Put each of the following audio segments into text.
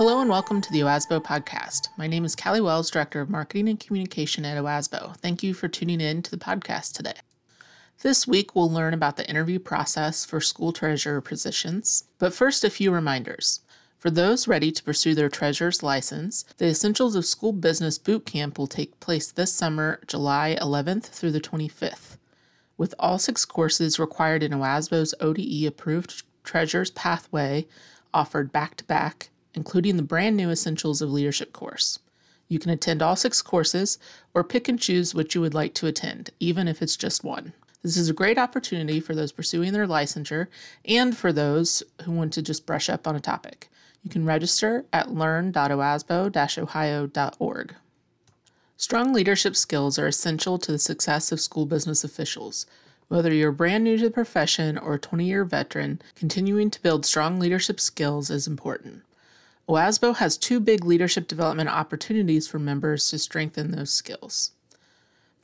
Hello and welcome to the OASBO podcast. My name is Callie Wells, Director of Marketing and Communication at OASBO. Thank you for tuning in to the podcast today. This week, we'll learn about the interview process for school treasurer positions. But first, a few reminders. For those ready to pursue their treasurer's license, the Essentials of School Business Boot Camp will take place this summer, July 11th through the 25th. With all six courses required in OASBO's ODE approved Treasurer's Pathway offered back to back, including the brand new Essentials of Leadership course. You can attend all six courses or pick and choose which you would like to attend, even if it's just one. This is a great opportunity for those pursuing their licensure and for those who want to just brush up on a topic. You can register at learn.oasbo-ohio.org. Strong leadership skills are essential to the success of school business officials. Whether you're brand new to the profession or a 20 year veteran, continuing to build strong leadership skills is important. OASBO has two big leadership development opportunities for members to strengthen those skills.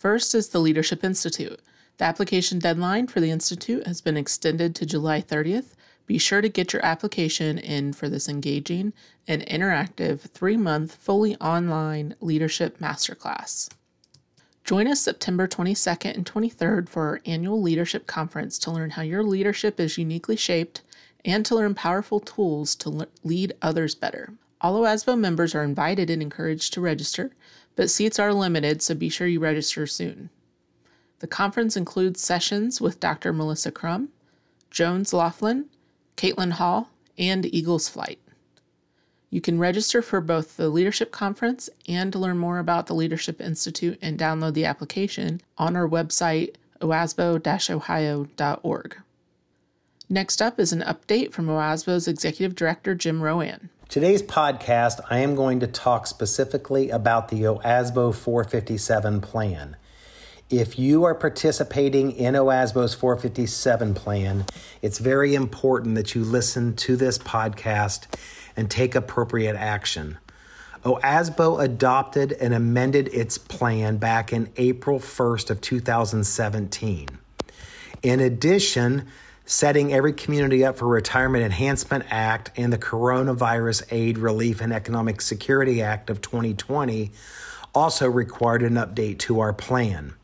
First is the Leadership Institute. The application deadline for the Institute has been extended to July 30th, be sure to get your application in for this engaging and interactive three month, fully online leadership masterclass. Join us September 22nd and 23rd for our annual leadership conference to learn how your leadership is uniquely shaped and to learn powerful tools to le- lead others better. All OASBO members are invited and encouraged to register, but seats are limited, so be sure you register soon. The conference includes sessions with Dr. Melissa Crum, Jones Laughlin, Caitlin Hall, and Eagles Flight. You can register for both the Leadership Conference and learn more about the Leadership Institute and download the application on our website, oasbo-ohio.org. Next up is an update from OASBO's Executive Director, Jim Rowan. Today's podcast, I am going to talk specifically about the OASBO 457 plan. If you are participating in OASBO's 457 plan, it's very important that you listen to this podcast and take appropriate action. OASBO adopted and amended its plan back in April 1st of 2017. In addition, setting every community up for Retirement Enhancement Act and the Coronavirus Aid Relief and Economic Security Act of 2020 also required an update to our plan.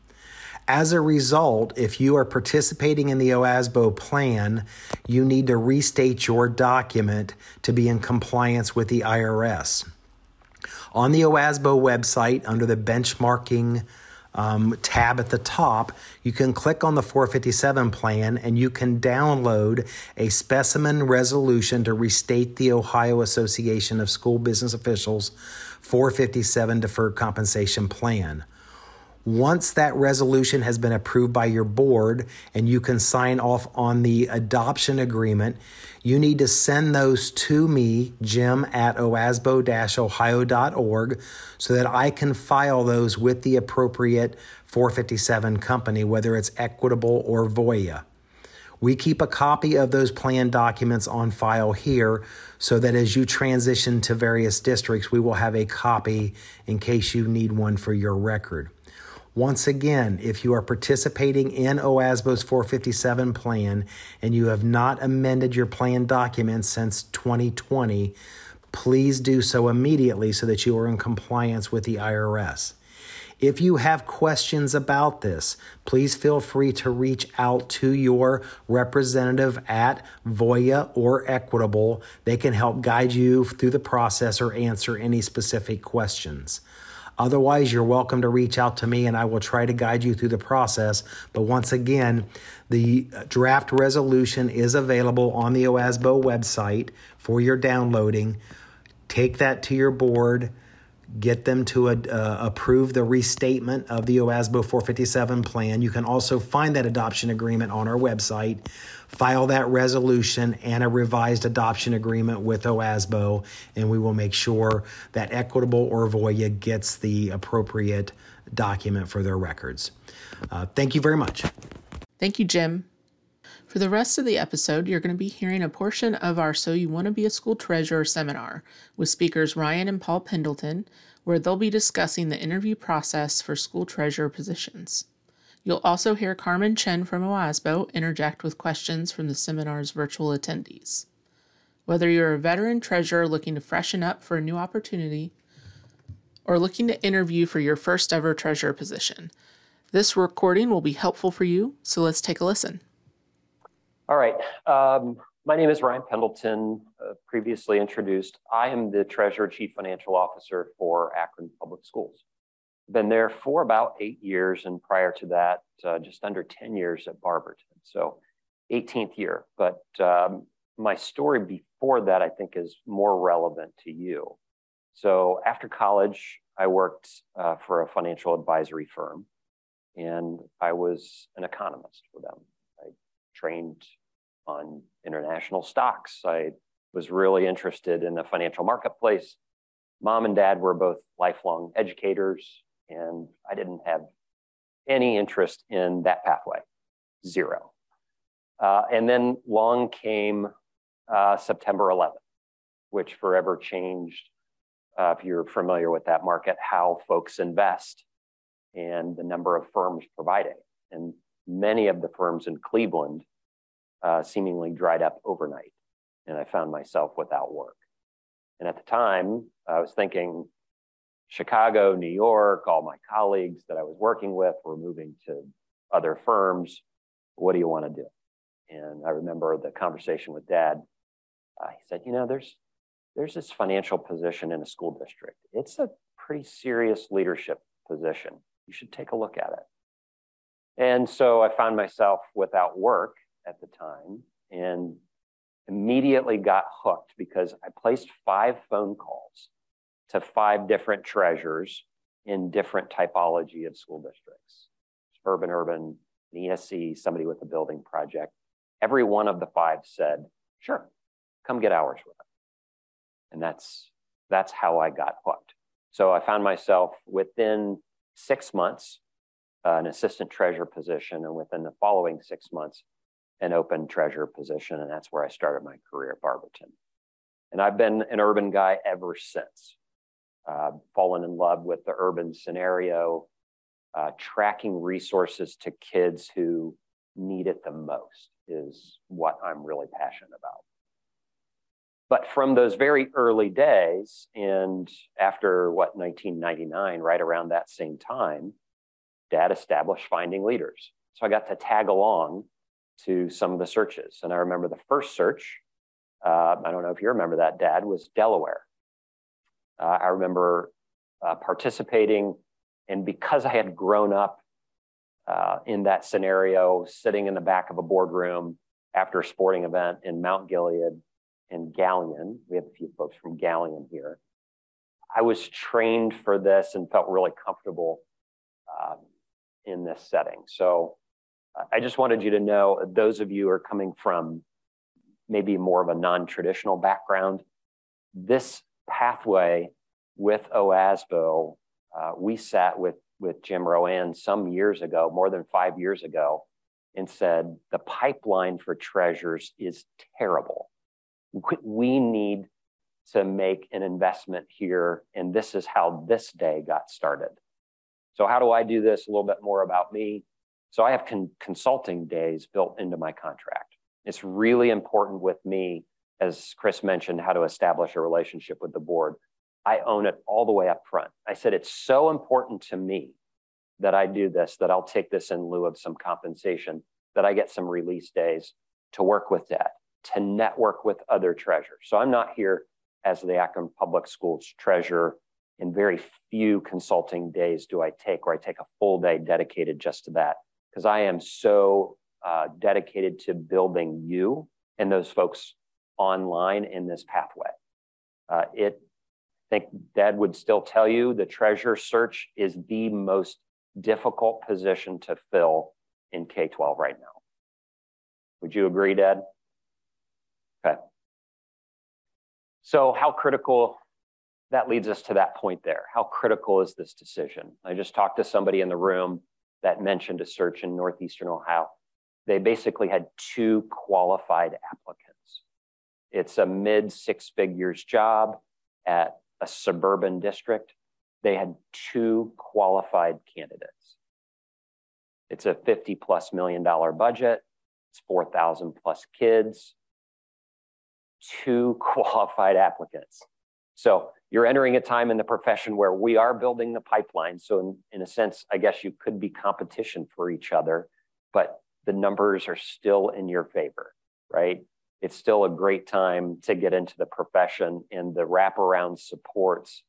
As a result, if you are participating in the OASBO plan, you need to restate your document to be in compliance with the IRS. On the OASBO website, under the benchmarking um, tab at the top, you can click on the 457 plan and you can download a specimen resolution to restate the Ohio Association of School Business Officials 457 Deferred Compensation Plan. Once that resolution has been approved by your board and you can sign off on the adoption agreement, you need to send those to me, Jim at oasbo ohio.org, so that I can file those with the appropriate 457 company, whether it's Equitable or Voya. We keep a copy of those plan documents on file here so that as you transition to various districts, we will have a copy in case you need one for your record. Once again, if you are participating in OASBO's 457 plan and you have not amended your plan documents since 2020, please do so immediately so that you are in compliance with the IRS. If you have questions about this, please feel free to reach out to your representative at Voya or Equitable. They can help guide you through the process or answer any specific questions. Otherwise, you're welcome to reach out to me and I will try to guide you through the process. But once again, the draft resolution is available on the OASBO website for your downloading. Take that to your board get them to uh, approve the restatement of the OASBO 457 plan. You can also find that adoption agreement on our website, file that resolution and a revised adoption agreement with OASBO, and we will make sure that Equitable or Voya gets the appropriate document for their records. Uh, thank you very much. Thank you, Jim. For the rest of the episode, you're going to be hearing a portion of our So You Want to Be a School Treasurer seminar with speakers Ryan and Paul Pendleton, where they'll be discussing the interview process for school treasurer positions. You'll also hear Carmen Chen from OASBO interject with questions from the seminar's virtual attendees. Whether you're a veteran treasurer looking to freshen up for a new opportunity or looking to interview for your first ever treasurer position, this recording will be helpful for you, so let's take a listen. All right. Um, my name is Ryan Pendleton, uh, previously introduced. I am the Treasurer Chief Financial Officer for Akron Public Schools. Been there for about eight years, and prior to that, uh, just under 10 years at Barberton. So, 18th year. But um, my story before that, I think, is more relevant to you. So after college, I worked uh, for a financial advisory firm, and I was an economist for them. I trained on international stocks. I was really interested in the financial marketplace. Mom and dad were both lifelong educators, and I didn't have any interest in that pathway, zero. Uh, and then long came uh, September 11th, which forever changed, uh, if you're familiar with that market, how folks invest and the number of firms providing. And many of the firms in Cleveland uh, seemingly dried up overnight. And I found myself without work. And at the time, I was thinking Chicago, New York, all my colleagues that I was working with were moving to other firms. What do you want to do? And I remember the conversation with dad uh, he said, you know, there's there's this financial position in a school district. It's a pretty serious leadership position. You should take a look at it. And so I found myself without work at the time and immediately got hooked because I placed five phone calls to five different treasurers in different typology of school districts urban, urban, an ESC, somebody with a building project. Every one of the five said, sure, come get hours with them. And that's that's how I got hooked. So I found myself within six months, uh, an assistant treasurer position, and within the following six months, an open treasurer position. And that's where I started my career at Barberton. And I've been an urban guy ever since. Uh, fallen in love with the urban scenario, uh, tracking resources to kids who need it the most is what I'm really passionate about. But from those very early days, and after what, 1999, right around that same time, Dad established Finding Leaders. So I got to tag along to some of the searches. And I remember the first search, uh, I don't know if you remember that, Dad, was Delaware. Uh, I remember uh, participating, and because I had grown up uh, in that scenario, sitting in the back of a boardroom after a sporting event in Mount Gilead, and Galion. We have a few folks from Galion here. I was trained for this and felt really comfortable um, in this setting. So I just wanted you to know those of you who are coming from maybe more of a non traditional background, this pathway with OASBO, uh, we sat with, with Jim Rowan some years ago, more than five years ago, and said the pipeline for treasures is terrible we need to make an investment here. And this is how this day got started. So, how do I do this? A little bit more about me. So, I have con- consulting days built into my contract. It's really important with me, as Chris mentioned, how to establish a relationship with the board. I own it all the way up front. I said, it's so important to me that I do this, that I'll take this in lieu of some compensation, that I get some release days to work with that to network with other treasurers. So I'm not here as the Akron Public Schools treasurer. In very few consulting days do I take, where I take a full day dedicated just to that, because I am so uh, dedicated to building you and those folks online in this pathway. Uh, it, I think Dad would still tell you the treasure search is the most difficult position to fill in K 12 right now. Would you agree, Dad? Okay. So, how critical that leads us to that point there. How critical is this decision? I just talked to somebody in the room that mentioned a search in Northeastern Ohio. They basically had two qualified applicants. It's a mid six figures job at a suburban district. They had two qualified candidates. It's a 50 plus million dollar budget. It's 4,000 plus kids two qualified applicants. So you're entering a time in the profession where we are building the pipeline. So in, in a sense, I guess you could be competition for each other, but the numbers are still in your favor, right? It's still a great time to get into the profession and the wraparound supports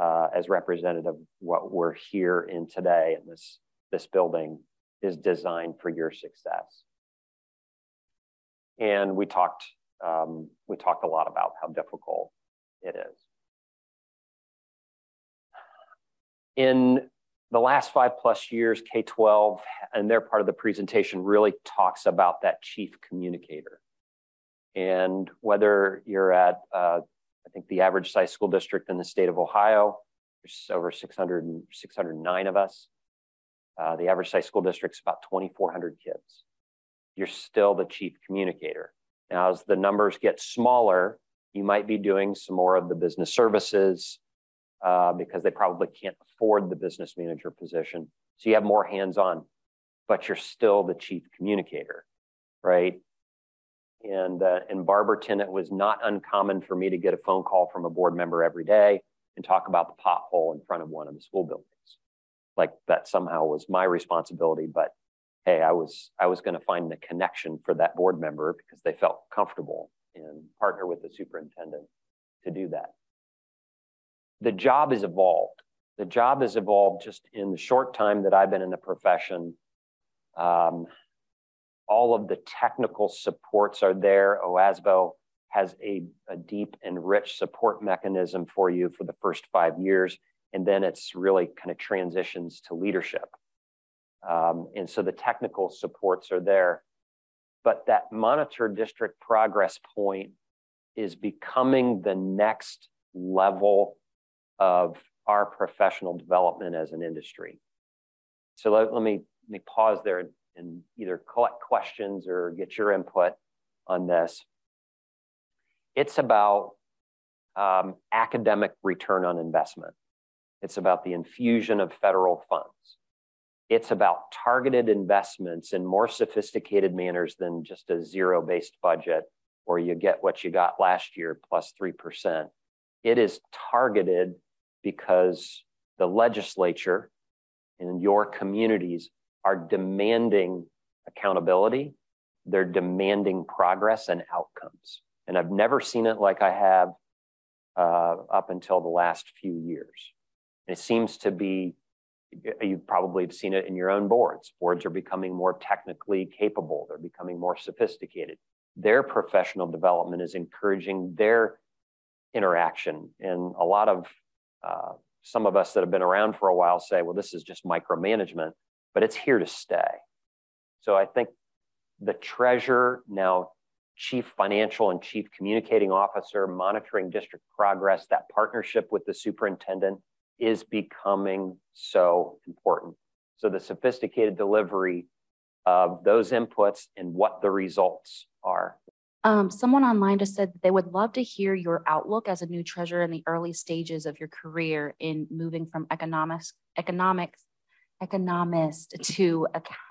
uh, as representative of what we're here in today in this, this building is designed for your success. And we talked, um, we talked a lot about how difficult it is. In the last five plus years, K 12 and their part of the presentation really talks about that chief communicator. And whether you're at, uh, I think the average size school district in the state of Ohio, there's over 600, 609 of us. Uh, the average size school district is about 2,400 kids. You're still the chief communicator. Now, as the numbers get smaller, you might be doing some more of the business services uh, because they probably can't afford the business manager position. So you have more hands on, but you're still the chief communicator, right? And uh, in Barberton, it was not uncommon for me to get a phone call from a board member every day and talk about the pothole in front of one of the school buildings. Like that somehow was my responsibility, but hey, I was I was going to find the connection for that board member because they felt comfortable and partner with the superintendent to do that. The job has evolved. The job has evolved just in the short time that I've been in the profession. Um, all of the technical supports are there. OASBO has a, a deep and rich support mechanism for you for the first five years. And then it's really kind of transitions to leadership. Um, and so the technical supports are there. But that monitor district progress point is becoming the next level of our professional development as an industry. So let, let, me, let me pause there and, and either collect questions or get your input on this. It's about um, academic return on investment. It's about the infusion of federal funds. It's about targeted investments in more sophisticated manners than just a zero based budget where you get what you got last year plus 3%. It is targeted because the legislature and your communities are demanding accountability, they're demanding progress and outcomes. And I've never seen it like I have uh, up until the last few years. It seems to be, you probably have seen it in your own boards. Boards are becoming more technically capable, they're becoming more sophisticated. Their professional development is encouraging their interaction. And a lot of uh, some of us that have been around for a while say, well, this is just micromanagement, but it's here to stay. So I think the treasurer now chief financial and chief communicating officer monitoring district progress, that partnership with the superintendent is becoming so important. So the sophisticated delivery of those inputs and what the results are. Um, someone online just said they would love to hear your outlook as a new treasurer in the early stages of your career in moving from economics, economics, economist to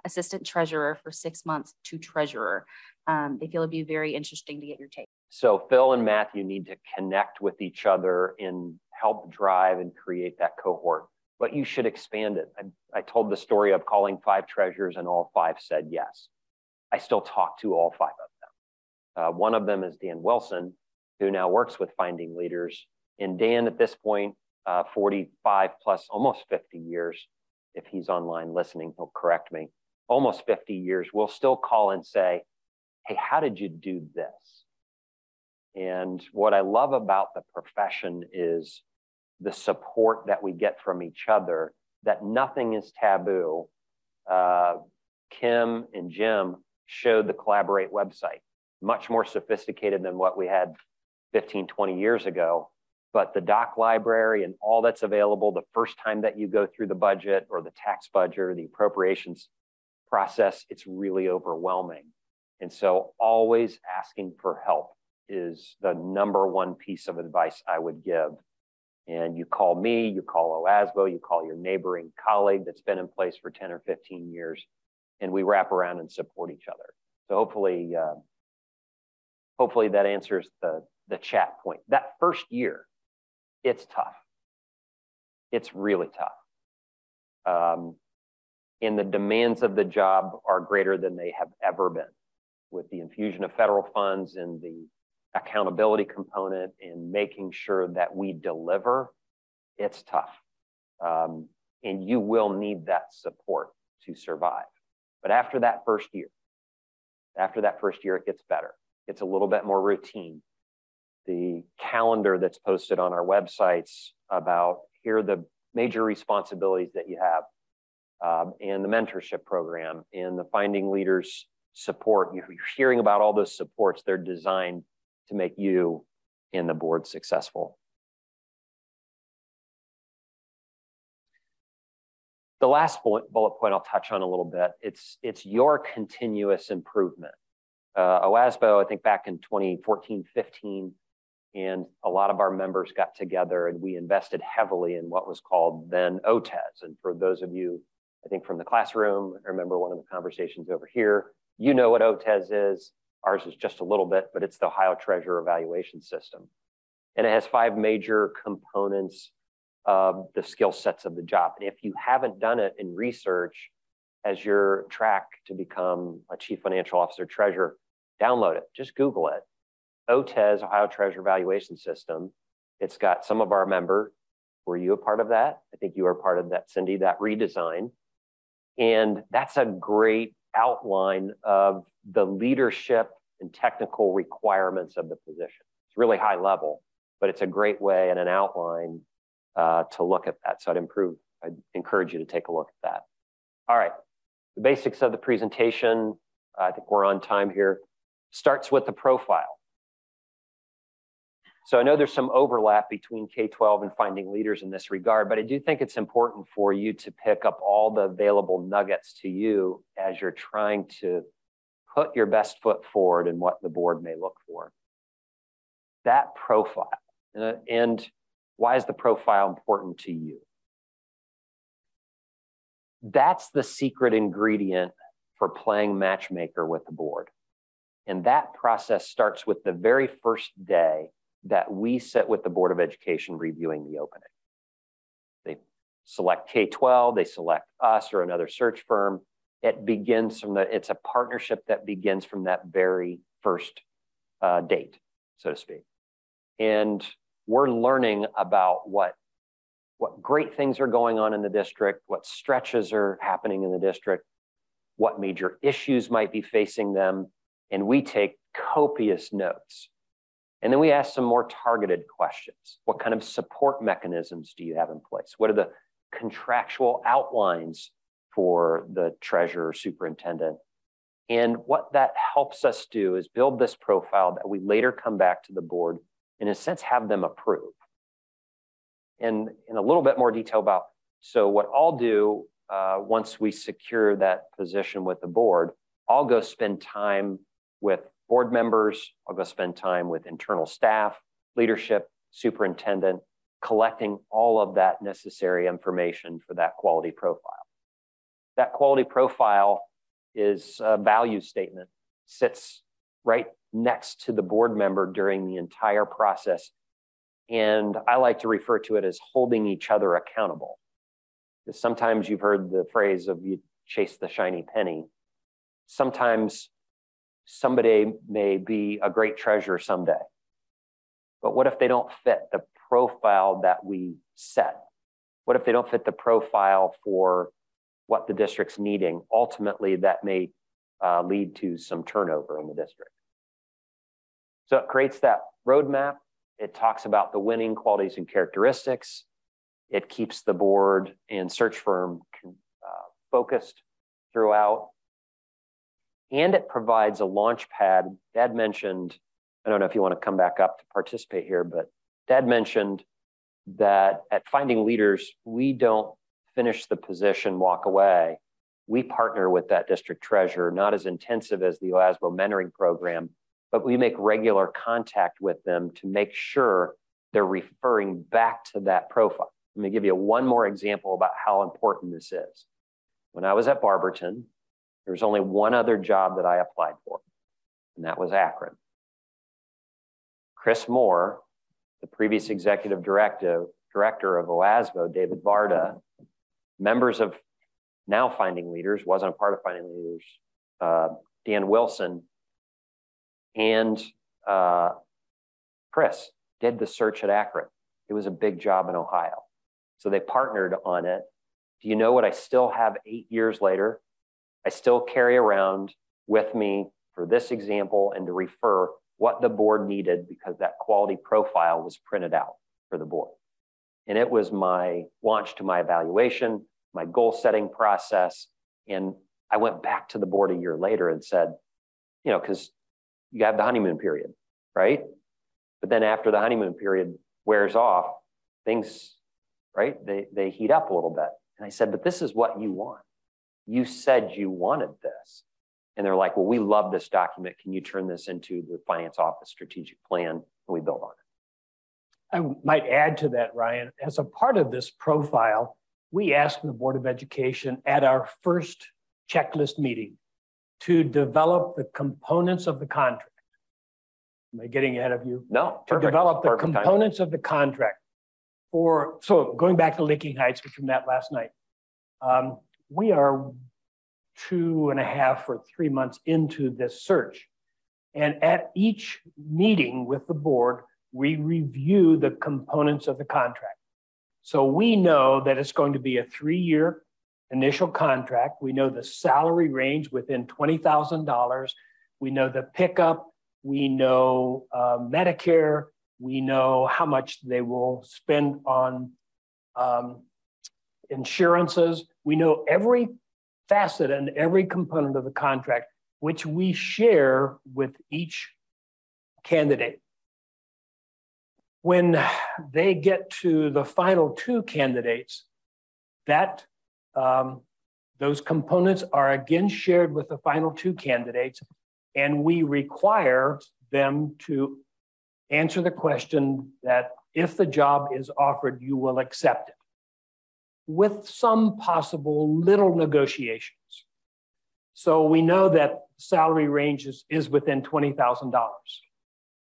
assistant treasurer for six months to treasurer um, they feel it'd be very interesting to get your take. So Phil and Matthew need to connect with each other and help drive and create that cohort. But you should expand it. I, I told the story of calling five treasurers, and all five said yes. I still talk to all five of them. Uh, one of them is Dan Wilson, who now works with Finding Leaders. And Dan, at this point, uh, 45 plus, almost 50 years, if he's online listening, he'll correct me, almost 50 years, we'll still call and say, hey, how did you do this? And what I love about the profession is the support that we get from each other, that nothing is taboo. Uh, Kim and Jim showed the Collaborate website, much more sophisticated than what we had 15, 20 years ago. But the doc library and all that's available the first time that you go through the budget or the tax budget or the appropriations process, it's really overwhelming. And so, always asking for help is the number one piece of advice I would give. And you call me, you call OASBO, you call your neighboring colleague that's been in place for 10 or 15 years, and we wrap around and support each other. So, hopefully, uh, hopefully that answers the, the chat point. That first year, it's tough. It's really tough. Um, and the demands of the job are greater than they have ever been with the infusion of federal funds and the accountability component and making sure that we deliver, it's tough. Um, and you will need that support to survive. But after that first year, after that first year, it gets better. It's a little bit more routine. The calendar that's posted on our websites about here are the major responsibilities that you have, um, and the mentorship program, and the Finding Leaders support. You're hearing about all those supports. They're designed to make you and the board successful. The last bullet, bullet point I'll touch on a little bit, it's, it's your continuous improvement. Uh, OASBO, I think back in 2014, 15, and a lot of our members got together and we invested heavily in what was called then OTES. And for those of you, I think from the classroom, I remember one of the conversations over here, you know what OTES is. Ours is just a little bit, but it's the Ohio Treasurer Evaluation System. And it has five major components of the skill sets of the job. And if you haven't done it in research as your track to become a chief financial officer treasurer, download it. Just Google it. OTES, Ohio Treasurer Evaluation System. It's got some of our member. Were you a part of that? I think you were part of that, Cindy, that redesign. And that's a great outline of the leadership and technical requirements of the position. It's really high level, but it's a great way and an outline uh, to look at that. So I'd improve, I'd encourage you to take a look at that. All right, the basics of the presentation, I think we're on time here, starts with the profile. So I know there's some overlap between K-12 and finding leaders in this regard, but I do think it's important for you to pick up all the available nuggets to you as you're trying to put your best foot forward in what the board may look for. That profile, and why is the profile important to you? That's the secret ingredient for playing matchmaker with the board. And that process starts with the very first day that we sit with the Board of Education reviewing the opening. They select K 12, they select us or another search firm. It begins from the, it's a partnership that begins from that very first uh, date, so to speak. And we're learning about what, what great things are going on in the district, what stretches are happening in the district, what major issues might be facing them. And we take copious notes and then we ask some more targeted questions. What kind of support mechanisms do you have in place? What are the contractual outlines for the treasurer superintendent? And what that helps us do is build this profile that we later come back to the board, and, in a sense, have them approve. And in a little bit more detail about, so what I'll do uh, once we secure that position with the board, I'll go spend time with board members. I'll go spend time with internal staff, leadership, superintendent, collecting all of that necessary information for that quality profile. That quality profile is a value statement, sits right next to the board member during the entire process. And I like to refer to it as holding each other accountable. Because sometimes you've heard the phrase of you chase the shiny penny. Sometimes somebody may be a great treasure someday. But what if they don't fit the profile that we set? What if they don't fit the profile for what the district's needing? Ultimately, that may uh, lead to some turnover in the district. So it creates that roadmap. It talks about the winning qualities and characteristics. It keeps the board and search firm uh, focused throughout and it provides a launch pad. Dad mentioned, I don't know if you want to come back up to participate here, but Dad mentioned that at Finding Leaders, we don't finish the position, walk away. We partner with that district treasurer, not as intensive as the OASBO mentoring program, but we make regular contact with them to make sure they're referring back to that profile. Let me give you one more example about how important this is. When I was at Barberton, there was only one other job that I applied for, and that was Akron. Chris Moore, the previous executive director, director of OASBO, David Varda, members of now Finding Leaders, wasn't a part of Finding Leaders, uh, Dan Wilson, and uh, Chris did the search at Akron. It was a big job in Ohio. So they partnered on it. Do you know what I still have eight years later? I still carry around with me for this example and to refer what the board needed because that quality profile was printed out for the board. And it was my launch to my evaluation, my goal setting process. And I went back to the board a year later and said, you know, because you have the honeymoon period, right? But then after the honeymoon period wears off, things, right, they, they heat up a little bit. And I said, but this is what you want. You said you wanted this. And they're like, well, we love this document. Can you turn this into the finance office strategic plan? And we build on it. I might add to that, Ryan, as a part of this profile, we asked the Board of Education at our first checklist meeting to develop the components of the contract. Am I getting ahead of you? No. To perfect. develop the Perfect components of the contract for, so going back to Licking Heights, which we met last night, um, we are two and a half or three months into this search. And at each meeting with the board, we review the components of the contract. So we know that it's going to be a three year initial contract. We know the salary range within $20,000. We know the pickup. We know uh, Medicare. We know how much they will spend on um, insurances. We know every facet and every component of the contract, which we share with each candidate. When they get to the final two candidates, that um, those components are again shared with the final two candidates, and we require them to answer the question that if the job is offered, you will accept it with some possible little negotiations. So we know that salary range is, is within $20,000.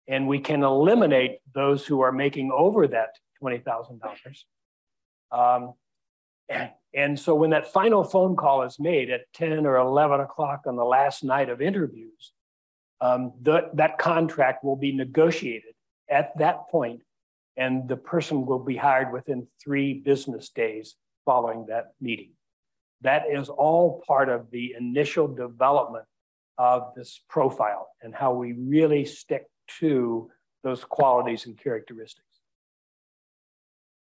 And we can eliminate those who are making over that $20,000. Um, and, so when that final phone call is made at 10 or 11 o'clock on the last night of interviews, um, the, that contract will be negotiated at that point, and the person will be hired within three business days following that meeting. That is all part of the initial development of this profile and how we really stick to those qualities and characteristics.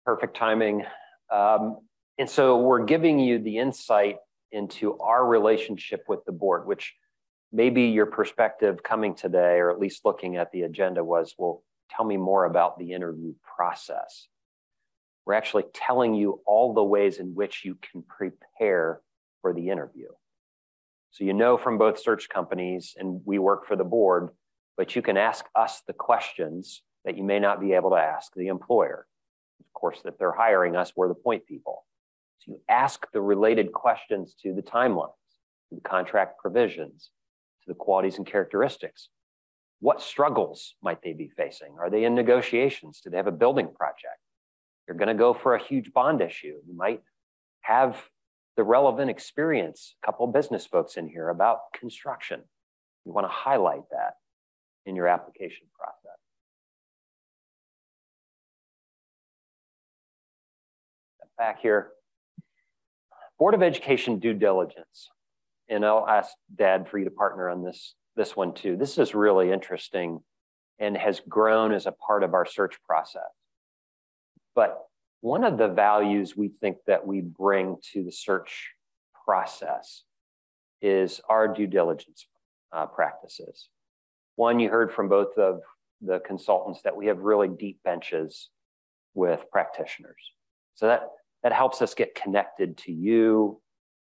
Perfect timing. Um, and so we're giving you the insight into our relationship with the board, which maybe your perspective coming today, or at least looking at the agenda, was well, tell me more about the interview process. We're actually telling you all the ways in which you can prepare for the interview. So you know from both search companies, and we work for the board, but you can ask us the questions that you may not be able to ask the employer. Of course, if they're hiring us, we're the point people. So you ask the related questions to the timelines, to the contract provisions, to the qualities and characteristics. What struggles might they be facing? Are they in negotiations? Do they have a building project? You're going to go for a huge bond issue. You might have the relevant experience, a couple business folks in here about construction. You want to highlight that in your application process. Back here, Board of Education due diligence. And I'll ask Dad for you to partner on this, this one too. This is really interesting and has grown as a part of our search process. But one of the values we think that we bring to the search process is our due diligence uh, practices. One, you heard from both of the consultants that we have really deep benches with practitioners. So that, that helps us get connected to you,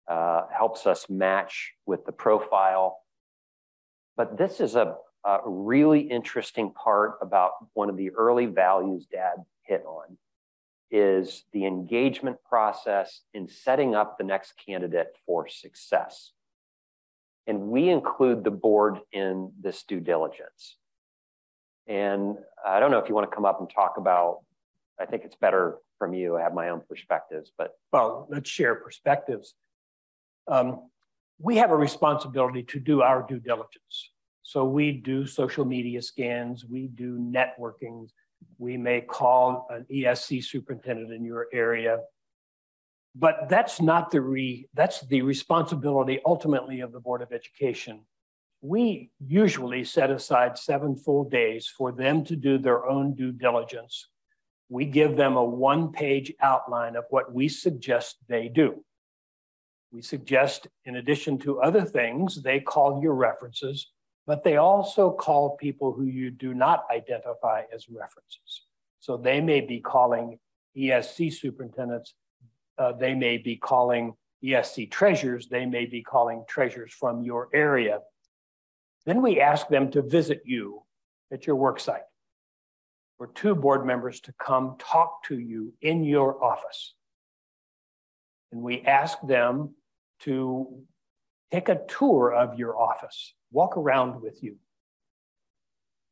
uh, helps us match with the profile. But this is a, a really interesting part about one of the early values Dad hit on is the engagement process in setting up the next candidate for success. And we include the board in this due diligence. And I don't know if you want to come up and talk about, I think it's better from you. I have my own perspectives, but. Well, let's share perspectives. Um, we have a responsibility to do our due diligence. So we do social media scans, we do networking, we may call an ESC superintendent in your area. But that's not the re, that's the responsibility ultimately of the Board of Education. We usually set aside seven full days for them to do their own due diligence. We give them a one page outline of what we suggest they do. We suggest, in addition to other things, they call your references, but they also call people who you do not identify as references. So they may be calling ESC superintendents, uh, they may be calling ESC treasurers, they may be calling treasurers from your area. Then we ask them to visit you at your work site for two board members to come talk to you in your office. And we ask them to take a tour of your office, walk around with you.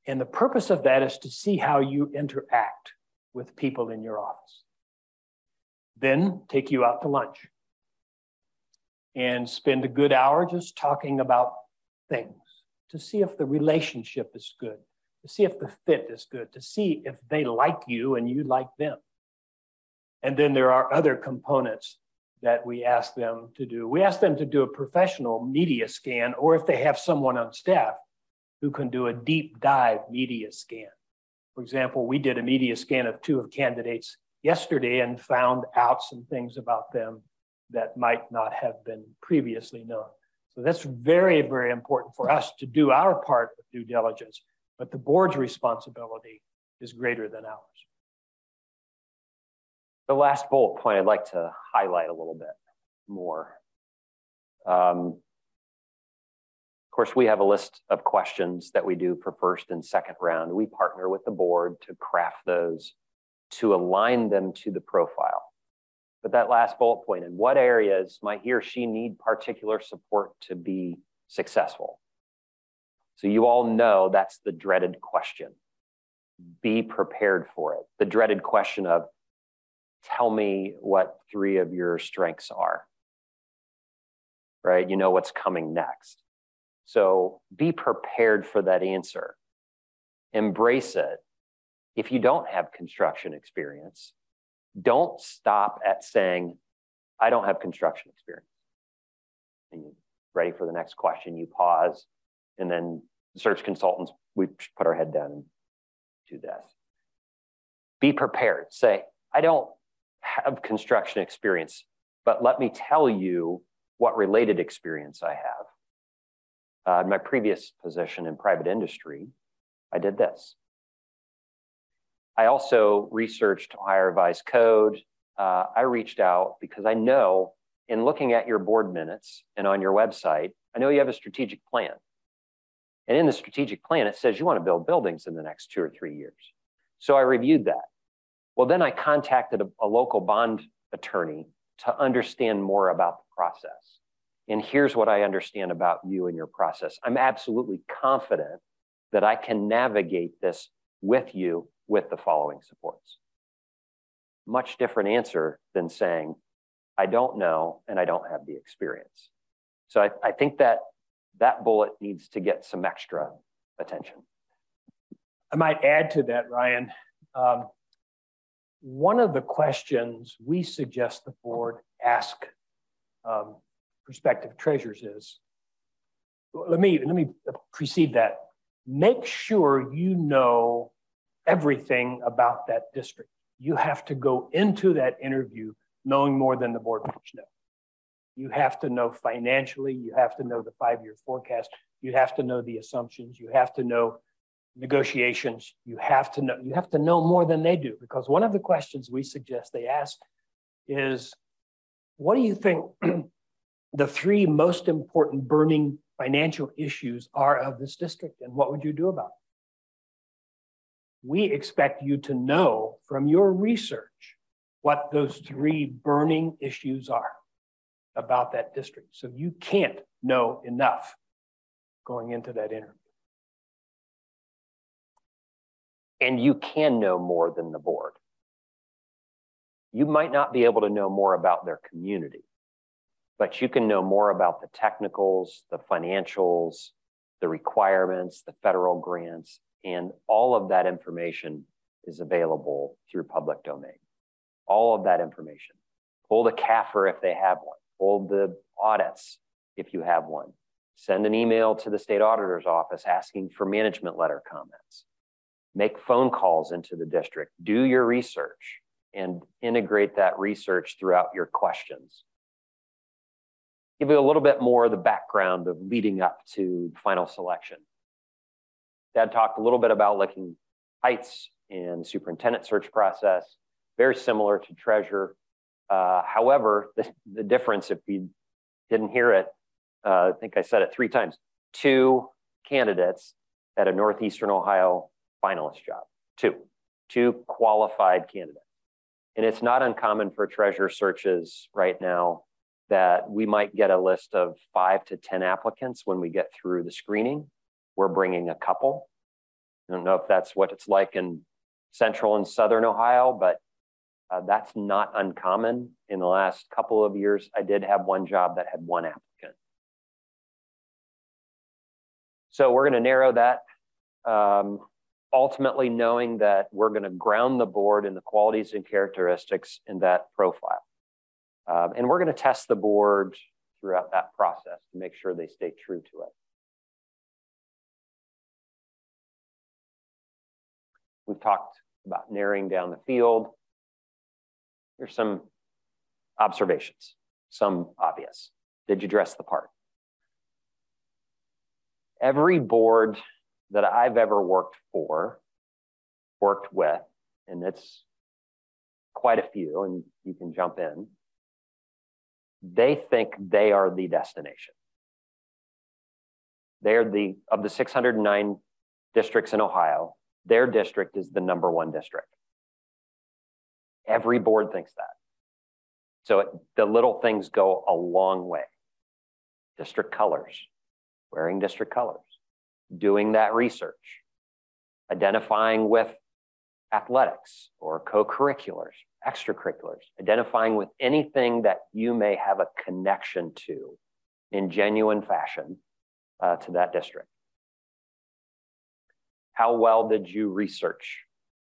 And the purpose of that is to see how you interact with people in your office. Then take you out to lunch and spend a good hour just talking about things to see if the relationship is good, to see if the fit is good, to see if they like you and you like them. And then there are other components that we ask them to do. We ask them to do a professional media scan, or if they have someone on staff who can do a deep dive media scan. For example, we did a media scan of two of candidates yesterday and found out some things about them that might not have been previously known. So that's very, very important for us to do our part of due diligence, but the board's responsibility is greater than ours. The last bullet point I'd like to highlight a little bit more. Um, of course, we have a list of questions that we do for first and second round. We partner with the board to craft those to align them to the profile. But that last bullet point, in what areas might he or she need particular support to be successful? So you all know that's the dreaded question. Be prepared for it. The dreaded question of tell me what three of your strengths are. Right? You know what's coming next. So be prepared for that answer. Embrace it. If you don't have construction experience, don't stop at saying, I don't have construction experience. And you're ready for the next question, you pause, and then search consultants, we put our head down and do this. Be prepared. Say, I don't have construction experience, but let me tell you what related experience I have. Uh, in my previous position in private industry, I did this. I also researched Ohio Revised Code. Uh, I reached out because I know in looking at your board minutes and on your website, I know you have a strategic plan. And in the strategic plan, it says you want to build buildings in the next two or three years. So I reviewed that. Well, then I contacted a, a local bond attorney to understand more about the process. And here's what I understand about you and your process. I'm absolutely confident that I can navigate this with you with the following supports. Much different answer than saying, I don't know and I don't have the experience. So I, I think that that bullet needs to get some extra attention. I might add to that, Ryan. Um, one of the questions we suggest the board ask um, prospective treasurers is, let me, let me precede that. Make sure you know everything about that district. You have to go into that interview knowing more than the board members know. You have to know financially, you have to know the five year forecast, you have to know the assumptions, you have to know negotiations, you have to know you have to know more than they do because one of the questions we suggest they ask is what do you think the three most important burning financial issues are of this district and what would you do about it? We expect you to know from your research what those three burning issues are about that district. So you can't know enough going into that interview. And you can know more than the board. You might not be able to know more about their community, but you can know more about the technicals, the financials, the requirements, the federal grants, and all of that information is available through public domain. All of that information. Pull the CAFR if they have one. Pull the audits if you have one. Send an email to the state auditor's office asking for management letter comments. Make phone calls into the district. Do your research and integrate that research throughout your questions. Give you a little bit more of the background of leading up to final selection. Dad talked a little bit about Licking Heights and superintendent search process, very similar to Treasure. Uh, however, the, the difference, if you didn't hear it, uh, I think I said it three times, two candidates at a Northeastern Ohio finalist job, two, two qualified candidates. And it's not uncommon for treasure searches right now that we might get a list of five to 10 applicants when we get through the screening. We're bringing a couple. I don't know if that's what it's like in central and southern Ohio, but uh, that's not uncommon. In the last couple of years, I did have one job that had one applicant. So we're going to narrow that, um, ultimately knowing that we're going to ground the board in the qualities and characteristics in that profile. Um, and we're going to test the board throughout that process to make sure they stay true to it. We've talked about narrowing down the field. Here's some observations, some obvious. Did you dress the part? Every board that I've ever worked for, worked with, and it's quite a few, and you can jump in, they think they are the destination. They're the, of the 609 districts in Ohio, their district is the number one district. Every board thinks that. So it, the little things go a long way. District colors, wearing district colors, doing that research, identifying with athletics or co-curriculars, extracurriculars, identifying with anything that you may have a connection to in genuine fashion uh, to that district. How well did you research?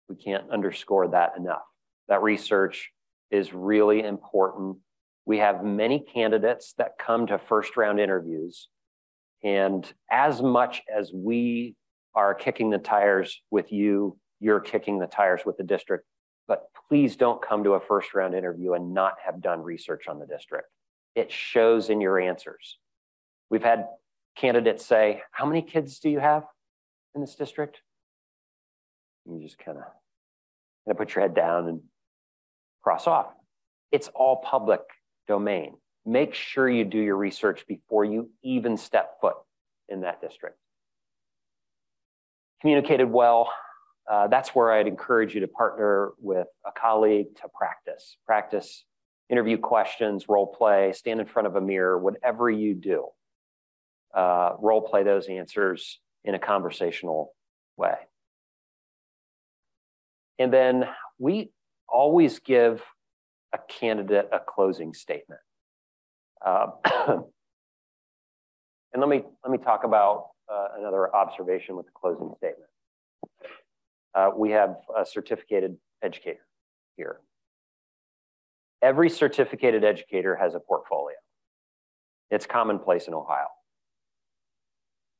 We can't underscore that enough. That research is really important. We have many candidates that come to first round interviews. And as much as we are kicking the tires with you, you're kicking the tires with the district. But please don't come to a first round interview and not have done research on the district. It shows in your answers. We've had candidates say, How many kids do you have? in this district? You just kind of kind of put your head down and cross off. It's all public domain. Make sure you do your research before you even step foot in that district. Communicated well, uh, that's where I'd encourage you to partner with a colleague to practice. Practice interview questions, role play, stand in front of a mirror, whatever you do. Uh, role play those answers in a conversational way. And then we always give a candidate a closing statement. Uh, and let me, let me talk about uh, another observation with the closing statement. Uh, we have a certificated educator here. Every certificated educator has a portfolio. It's commonplace in Ohio.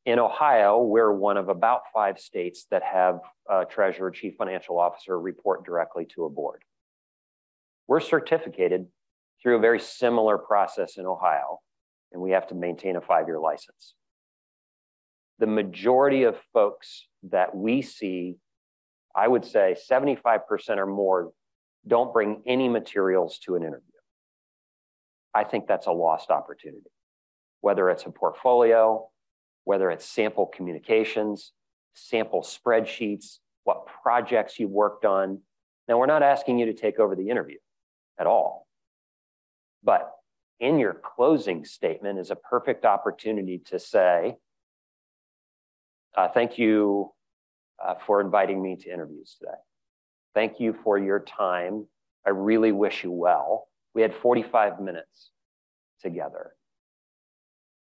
In Ohio, we're one of about five states that have a treasurer, chief financial officer report directly to a board. We're certificated through a very similar process in Ohio, and we have to maintain a five year license. The majority of folks that we see, I would say 75% or more, don't bring any materials to an interview. I think that's a lost opportunity, whether it's a portfolio, whether it's sample communications, sample spreadsheets, what projects you've worked on. Now, we're not asking you to take over the interview at all. But in your closing statement is a perfect opportunity to say, uh, thank you uh, for inviting me to interviews today. Thank you for your time. I really wish you well. We had 45 minutes together.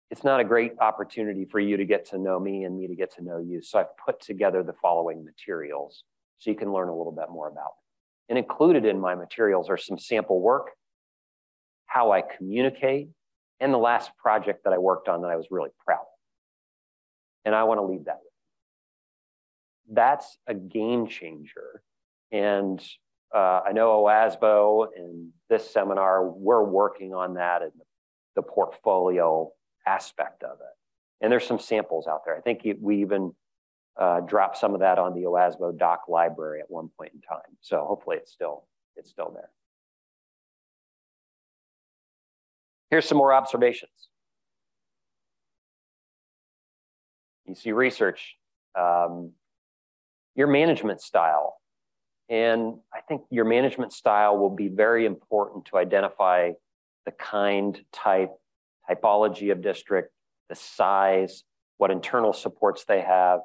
It's not a great opportunity for you to get to know me and me to get to know you. So I've put together the following materials so you can learn a little bit more about me. And included in my materials are some sample work, how I communicate, and the last project that I worked on that I was really proud of. And I want to leave that with. That's a game changer. And uh, I know OASBO in this seminar, we're working on that and the portfolio aspect of it. And there's some samples out there. I think we even uh, dropped some of that on the OASBO doc library at one point in time. So hopefully it's still, it's still there. Here's some more observations. You see research, um, your management style. And I think your management style will be very important to identify the kind, type, typology of district, the size, what internal supports they have.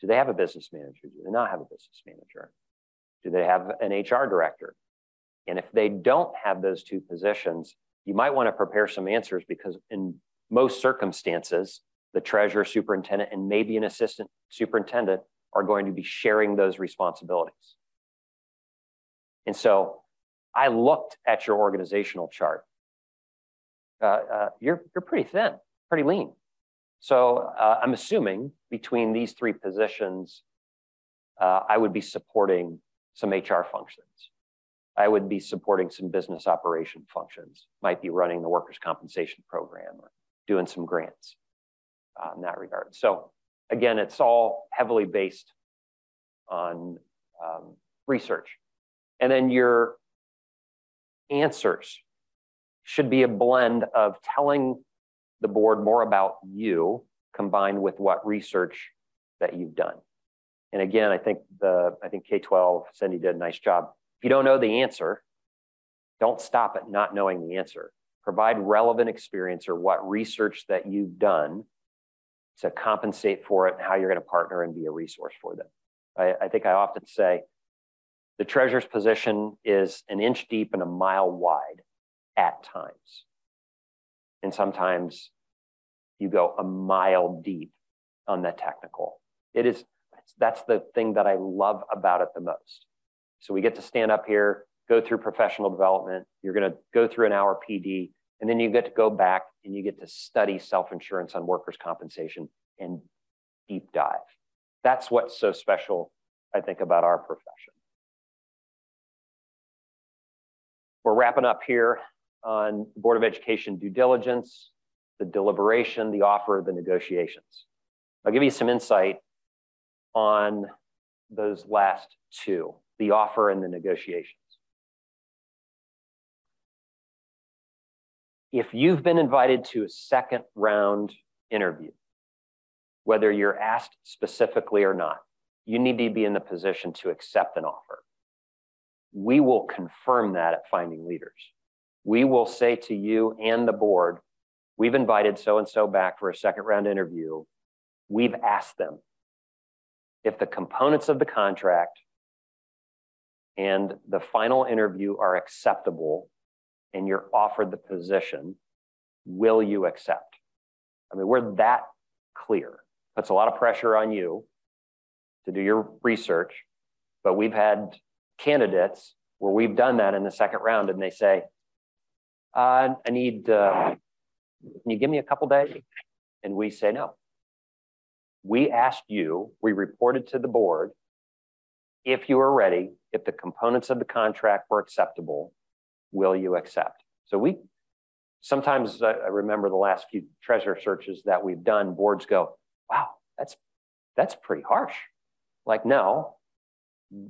Do they have a business manager? Do they not have a business manager? Do they have an HR director? And if they don't have those two positions, you might want to prepare some answers because in most circumstances, the treasurer, superintendent, and maybe an assistant superintendent are going to be sharing those responsibilities. And so I looked at your organizational chart. Uh, uh, you're, you're pretty thin, pretty lean. So uh, I'm assuming between these three positions, uh, I would be supporting some HR functions. I would be supporting some business operation functions, might be running the workers' compensation program or doing some grants uh, in that regard. So again, it's all heavily based on um, research. And then your answers should be a blend of telling the board more about you combined with what research that you've done. And again, I think the I think K-12, Cindy did a nice job if you don't know the answer, don't stop at not knowing the answer. Provide relevant experience or what research that you've done to compensate for it and how you're going to partner and be a resource for them. I, I think I often say the treasurer's position is an inch deep and a mile wide at times. And sometimes you go a mile deep on the technical. It is that's the thing that I love about it the most. So we get to stand up here, go through professional development. You're going to go through an hour PD, and then you get to go back and you get to study self insurance on workers' compensation and deep dive. That's what's so special, I think, about our profession. We're wrapping up here on Board of Education due diligence, the deliberation, the offer, the negotiations. I'll give you some insight on those last two the offer and the negotiations. If you've been invited to a second round interview, whether you're asked specifically or not, you need to be in the position to accept an offer. We will confirm that at Finding Leaders. We will say to you and the board, we've invited so and so back for a second round interview. We've asked them if the components of the contract and the final interview are acceptable and you're offered the position, will you accept? I mean, we're that clear. Puts a lot of pressure on you to do your research, but we've had candidates where we've done that in the second round and they say, uh, I need, uh, can you give me a couple days? And we say no. We asked you, we reported to the board, if you are ready, if the components of the contract were acceptable, will you accept? So we sometimes I remember the last few treasure searches that we've done, boards go, wow, that's that's pretty harsh. Like, no,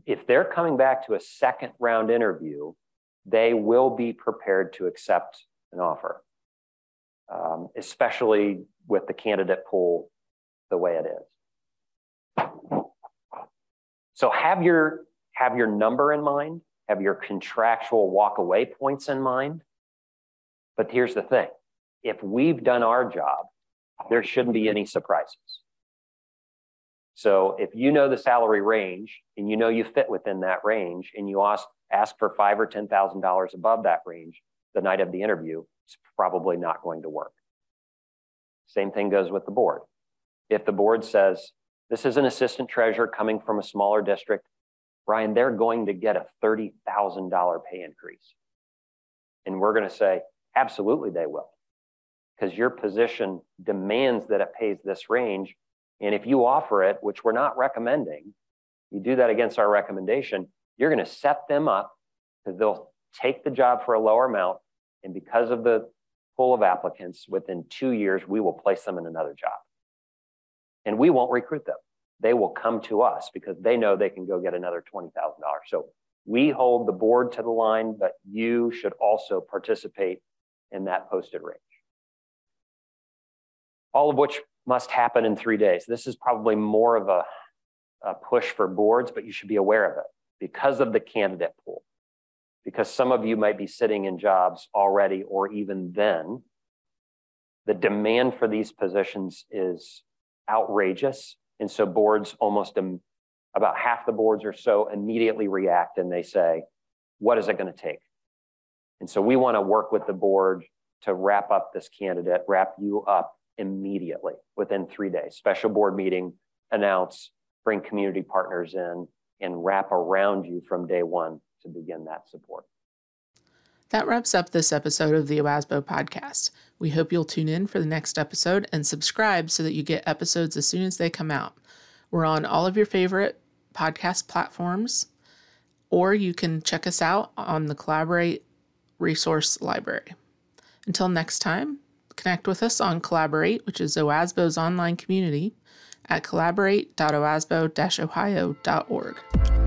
if they're coming back to a second round interview, they will be prepared to accept an offer, um, especially with the candidate pool the way it is. So have your have your number in mind, have your contractual walk away points in mind. But here's the thing if we've done our job, there shouldn't be any surprises. So if you know the salary range and you know you fit within that range and you ask, ask for five or $10,000 above that range the night of the interview, it's probably not going to work. Same thing goes with the board. If the board says, this is an assistant treasurer coming from a smaller district, Ryan, they're going to get a $30,000 pay increase. And we're going to say, absolutely they will. Because your position demands that it pays this range. And if you offer it, which we're not recommending, you do that against our recommendation, you're going to set them up because they'll take the job for a lower amount. And because of the pool of applicants, within two years, we will place them in another job. And we won't recruit them. They will come to us because they know they can go get another $20,000. So we hold the board to the line, but you should also participate in that posted range. All of which must happen in three days. This is probably more of a, a push for boards, but you should be aware of it because of the candidate pool. Because some of you might be sitting in jobs already, or even then, the demand for these positions is outrageous. And so boards almost about half the boards or so immediately react and they say, what is it going to take? And so we want to work with the board to wrap up this candidate, wrap you up immediately within three days. Special board meeting, announce, bring community partners in, and wrap around you from day one to begin that support. That wraps up this episode of the OASBO podcast. We hope you'll tune in for the next episode and subscribe so that you get episodes as soon as they come out. We're on all of your favorite podcast platforms, or you can check us out on the Collaborate Resource Library. Until next time, connect with us on Collaborate, which is OASBO's online community, at collaborate.oasbo-ohio.org.